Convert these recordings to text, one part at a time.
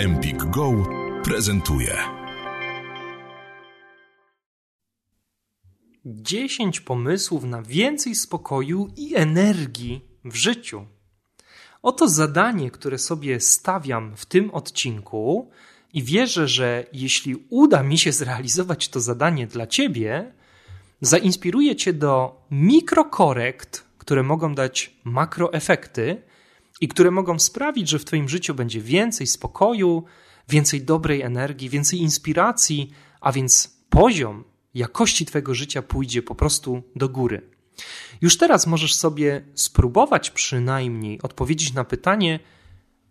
Empik Go prezentuje. 10 pomysłów na więcej spokoju i energii w życiu. Oto zadanie, które sobie stawiam w tym odcinku, i wierzę, że jeśli uda mi się zrealizować to zadanie dla ciebie, zainspiruje cię do mikrokorekt, które mogą dać makroefekty i które mogą sprawić, że w twoim życiu będzie więcej spokoju, więcej dobrej energii, więcej inspiracji, a więc poziom jakości twojego życia pójdzie po prostu do góry. Już teraz możesz sobie spróbować przynajmniej odpowiedzieć na pytanie,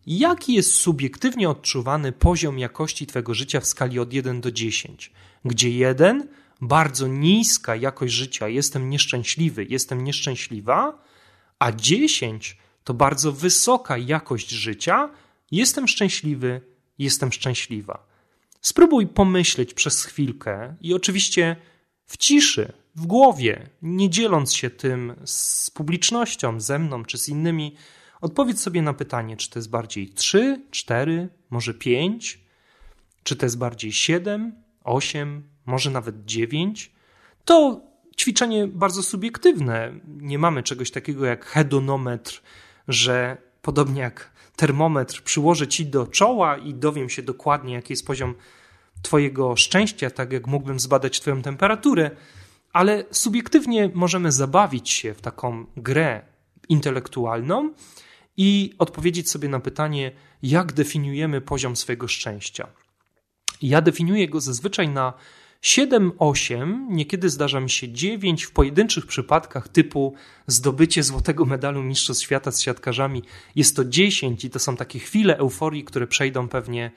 jaki jest subiektywnie odczuwany poziom jakości Twojego życia w skali od 1 do 10, gdzie 1 bardzo niska jakość życia, jestem nieszczęśliwy, jestem nieszczęśliwa, a 10 to bardzo wysoka jakość życia, jestem szczęśliwy, jestem szczęśliwa. Spróbuj pomyśleć przez chwilkę i oczywiście w ciszy, w głowie, nie dzieląc się tym z publicznością, ze mną czy z innymi, Odpowiedz sobie na pytanie, czy to jest bardziej 3, 4, może 5, czy to jest bardziej 7, 8, może nawet 9. To ćwiczenie bardzo subiektywne. Nie mamy czegoś takiego jak hedonometr, że podobnie jak termometr przyłożę ci do czoła i dowiem się dokładnie, jaki jest poziom Twojego szczęścia, tak jak mógłbym zbadać Twoją temperaturę, ale subiektywnie możemy zabawić się w taką grę intelektualną i odpowiedzieć sobie na pytanie, jak definiujemy poziom swojego szczęścia. Ja definiuję go zazwyczaj na 7, 8, niekiedy zdarza mi się 9 w pojedynczych przypadkach typu zdobycie złotego medalu Mistrzostw Świata z siatkarzami. Jest to 10 i to są takie chwile euforii, które przejdą pewnie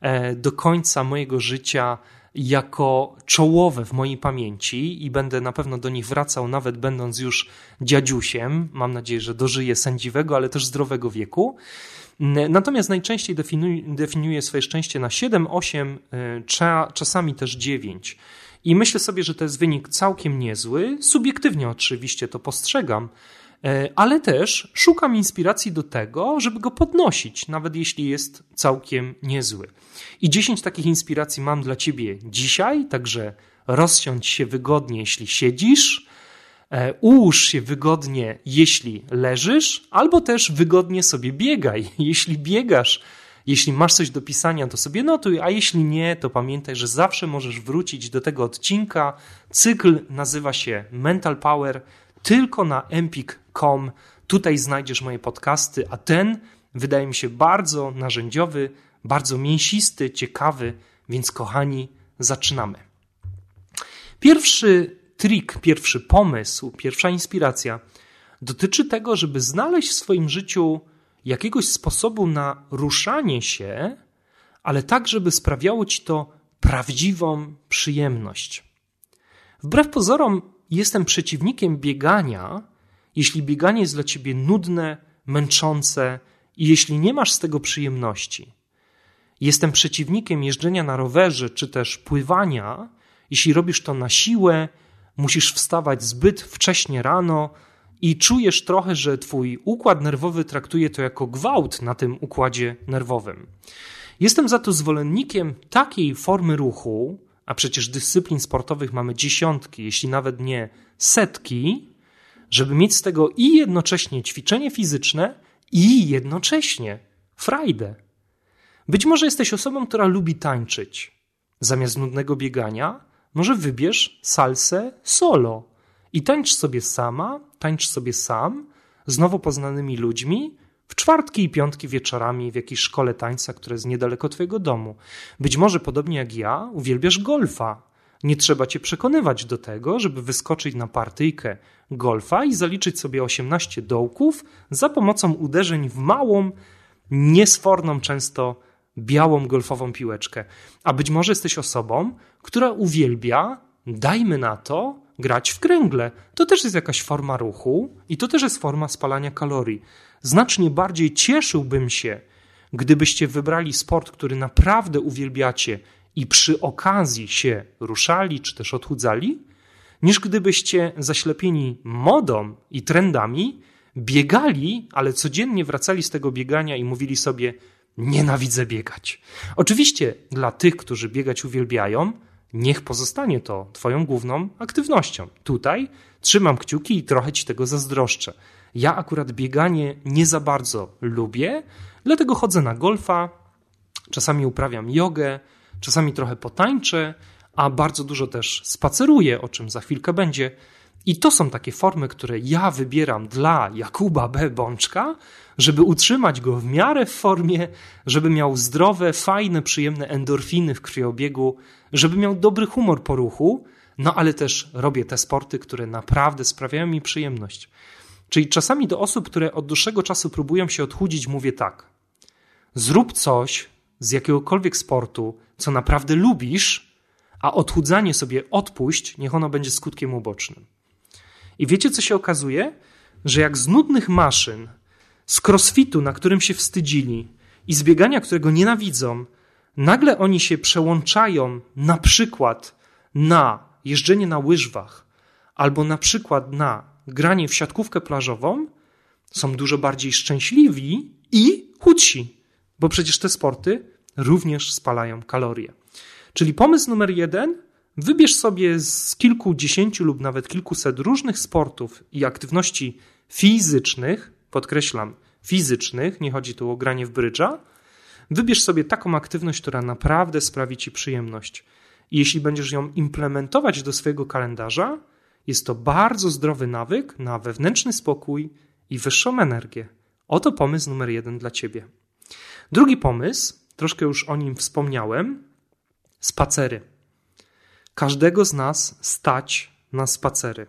e, do końca mojego życia jako czołowe w mojej pamięci i będę na pewno do nich wracał, nawet będąc już dziadziusiem. Mam nadzieję, że dożyję sędziwego, ale też zdrowego wieku. Natomiast najczęściej definiuję, definiuję swoje szczęście na 7, 8, y, czasami też 9. I myślę sobie, że to jest wynik całkiem niezły. Subiektywnie oczywiście to postrzegam, E, ale też szukam inspiracji do tego, żeby go podnosić, nawet jeśli jest całkiem niezły. I 10 takich inspiracji mam dla ciebie dzisiaj, także rozsiądź się wygodnie, jeśli siedzisz, e, ułóż się wygodnie, jeśli leżysz, albo też wygodnie sobie biegaj. Jeśli biegasz, jeśli masz coś do pisania, to sobie notuj, a jeśli nie, to pamiętaj, że zawsze możesz wrócić do tego odcinka. Cykl nazywa się Mental Power tylko na empik.com. Tutaj znajdziesz moje podcasty, a ten wydaje mi się bardzo narzędziowy, bardzo mięsisty, ciekawy, więc kochani, zaczynamy. Pierwszy trik, pierwszy pomysł, pierwsza inspiracja dotyczy tego, żeby znaleźć w swoim życiu jakiegoś sposobu na ruszanie się, ale tak, żeby sprawiało ci to prawdziwą przyjemność. Wbrew pozorom, jestem przeciwnikiem biegania, jeśli bieganie jest dla ciebie nudne, męczące i jeśli nie masz z tego przyjemności. Jestem przeciwnikiem jeżdżenia na rowerze czy też pływania, jeśli robisz to na siłę, musisz wstawać zbyt wcześnie rano i czujesz trochę, że twój układ nerwowy traktuje to jako gwałt na tym układzie nerwowym. Jestem za to zwolennikiem takiej formy ruchu, a przecież dyscyplin sportowych mamy dziesiątki, jeśli nawet nie setki, żeby mieć z tego i jednocześnie ćwiczenie fizyczne, i jednocześnie frajdę. Być może jesteś osobą, która lubi tańczyć. Zamiast nudnego biegania, może wybierz salsę solo i tańcz sobie sama, tańcz sobie sam, z nowo poznanymi ludźmi, w czwartki i piątki wieczorami w jakiejś szkole tańca, która jest niedaleko Twojego domu. Być może podobnie jak ja, uwielbiasz golfa. Nie trzeba Cię przekonywać do tego, żeby wyskoczyć na partyjkę golfa i zaliczyć sobie 18 dołków za pomocą uderzeń w małą, niesforną często białą golfową piłeczkę. A być może jesteś osobą, która uwielbia, dajmy na to, grać w kręgle. To też jest jakaś forma ruchu i to też jest forma spalania kalorii. Znacznie bardziej cieszyłbym się, gdybyście wybrali sport, który naprawdę uwielbiacie i przy okazji się ruszali czy też odchudzali, niż gdybyście zaślepieni modą i trendami biegali, ale codziennie wracali z tego biegania i mówili sobie: Nienawidzę biegać. Oczywiście dla tych, którzy biegać uwielbiają, niech pozostanie to Twoją główną aktywnością. Tutaj trzymam kciuki i trochę Ci tego zazdroszczę. Ja akurat bieganie nie za bardzo lubię, dlatego chodzę na golfa, czasami uprawiam jogę, czasami trochę potańczę, a bardzo dużo też spaceruję, o czym za chwilkę będzie. I to są takie formy, które ja wybieram dla Jakuba B. Bączka, żeby utrzymać go w miarę w formie, żeby miał zdrowe, fajne, przyjemne endorfiny w krwiobiegu, żeby miał dobry humor po ruchu, no ale też robię te sporty, które naprawdę sprawiają mi przyjemność. Czyli czasami do osób, które od dłuższego czasu próbują się odchudzić, mówię tak: zrób coś z jakiegokolwiek sportu, co naprawdę lubisz, a odchudzanie sobie odpuść, niech ono będzie skutkiem ubocznym. I wiecie, co się okazuje? Że jak z nudnych maszyn, z crossfitu, na którym się wstydzili, i z biegania, którego nienawidzą, nagle oni się przełączają na przykład na jeżdżenie na łyżwach, albo na przykład na granie w siatkówkę plażową, są dużo bardziej szczęśliwi i chudsi, bo przecież te sporty również spalają kalorie. Czyli pomysł numer jeden Wybierz sobie z kilkudziesięciu lub nawet kilkuset różnych sportów i aktywności fizycznych, podkreślam, fizycznych, nie chodzi tu o granie w brydża. Wybierz sobie taką aktywność, która naprawdę sprawi ci przyjemność. I jeśli będziesz ją implementować do swojego kalendarza, jest to bardzo zdrowy nawyk na wewnętrzny spokój i wyższą energię. Oto pomysł numer jeden dla ciebie. Drugi pomysł, troszkę już o nim wspomniałem, spacery. Każdego z nas stać na spacery.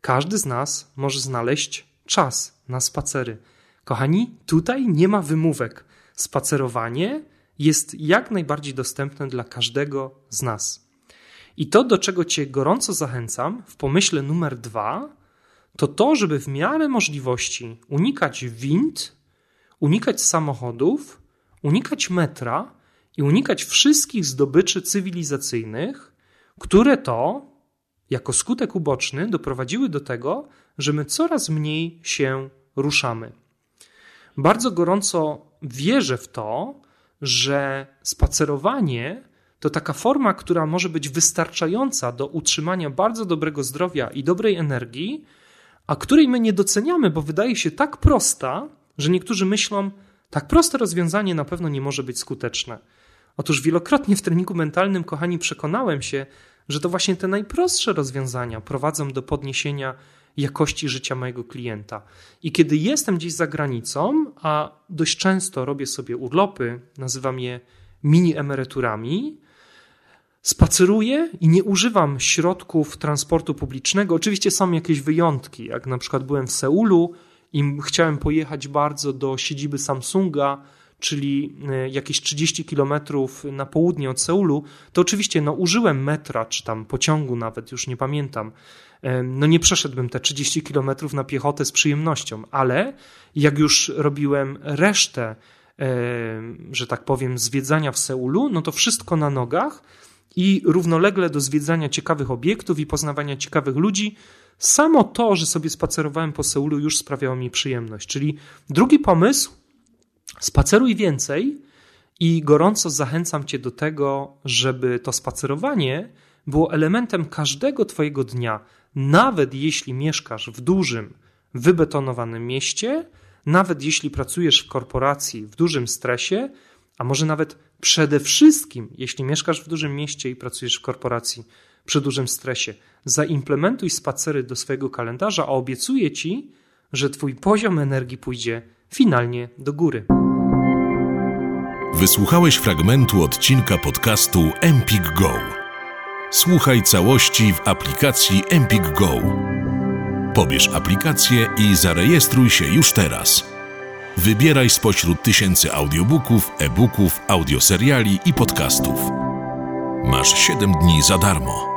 Każdy z nas może znaleźć czas na spacery. Kochani, tutaj nie ma wymówek. Spacerowanie jest jak najbardziej dostępne dla każdego z nas. I to, do czego Cię gorąco zachęcam w pomyśle numer dwa, to to, żeby w miarę możliwości unikać wind, unikać samochodów, unikać metra i unikać wszystkich zdobyczy cywilizacyjnych, które to, jako skutek uboczny, doprowadziły do tego, że my coraz mniej się ruszamy. Bardzo gorąco wierzę w to, że spacerowanie to taka forma, która może być wystarczająca do utrzymania bardzo dobrego zdrowia i dobrej energii, a której my nie doceniamy, bo wydaje się tak prosta, że niektórzy myślą, tak proste rozwiązanie na pewno nie może być skuteczne. Otóż wielokrotnie w treningu mentalnym, kochani, przekonałem się, że to właśnie te najprostsze rozwiązania prowadzą do podniesienia jakości życia mojego klienta. I kiedy jestem gdzieś za granicą, a dość często robię sobie urlopy, nazywam je mini emeryturami, spaceruję i nie używam środków transportu publicznego. Oczywiście są jakieś wyjątki, jak na przykład byłem w Seulu i chciałem pojechać bardzo do siedziby Samsunga, czyli e, jakieś 30 kilometrów na południe od Seulu, to oczywiście no, użyłem metra, czy tam pociągu nawet, już nie pamiętam. E, no nie przeszedłbym te 30 kilometrów na piechotę z przyjemnością, ale jak już robiłem resztę, e, że tak powiem, zwiedzania w Seulu, no to wszystko na nogach i równolegle do zwiedzania ciekawych obiektów i poznawania ciekawych ludzi, samo to, że sobie spacerowałem po Seulu, już sprawiało mi przyjemność. Czyli drugi pomysł, Spaceruj więcej i gorąco zachęcam Cię do tego, żeby to spacerowanie było elementem każdego Twojego dnia, nawet jeśli mieszkasz w dużym, wybetonowanym mieście, nawet jeśli pracujesz w korporacji w dużym stresie, a może nawet przede wszystkim, jeśli mieszkasz w dużym mieście i pracujesz w korporacji przy dużym stresie, zaimplementuj spacery do swojego kalendarza, a obiecuję Ci, że Twój poziom energii pójdzie finalnie do góry. Wysłuchałeś fragmentu odcinka podcastu Empik Go. Słuchaj całości w aplikacji Empik Go. Pobierz aplikację i zarejestruj się już teraz. Wybieraj spośród tysięcy audiobooków, e-booków, audioseriali i podcastów. Masz 7 dni za darmo.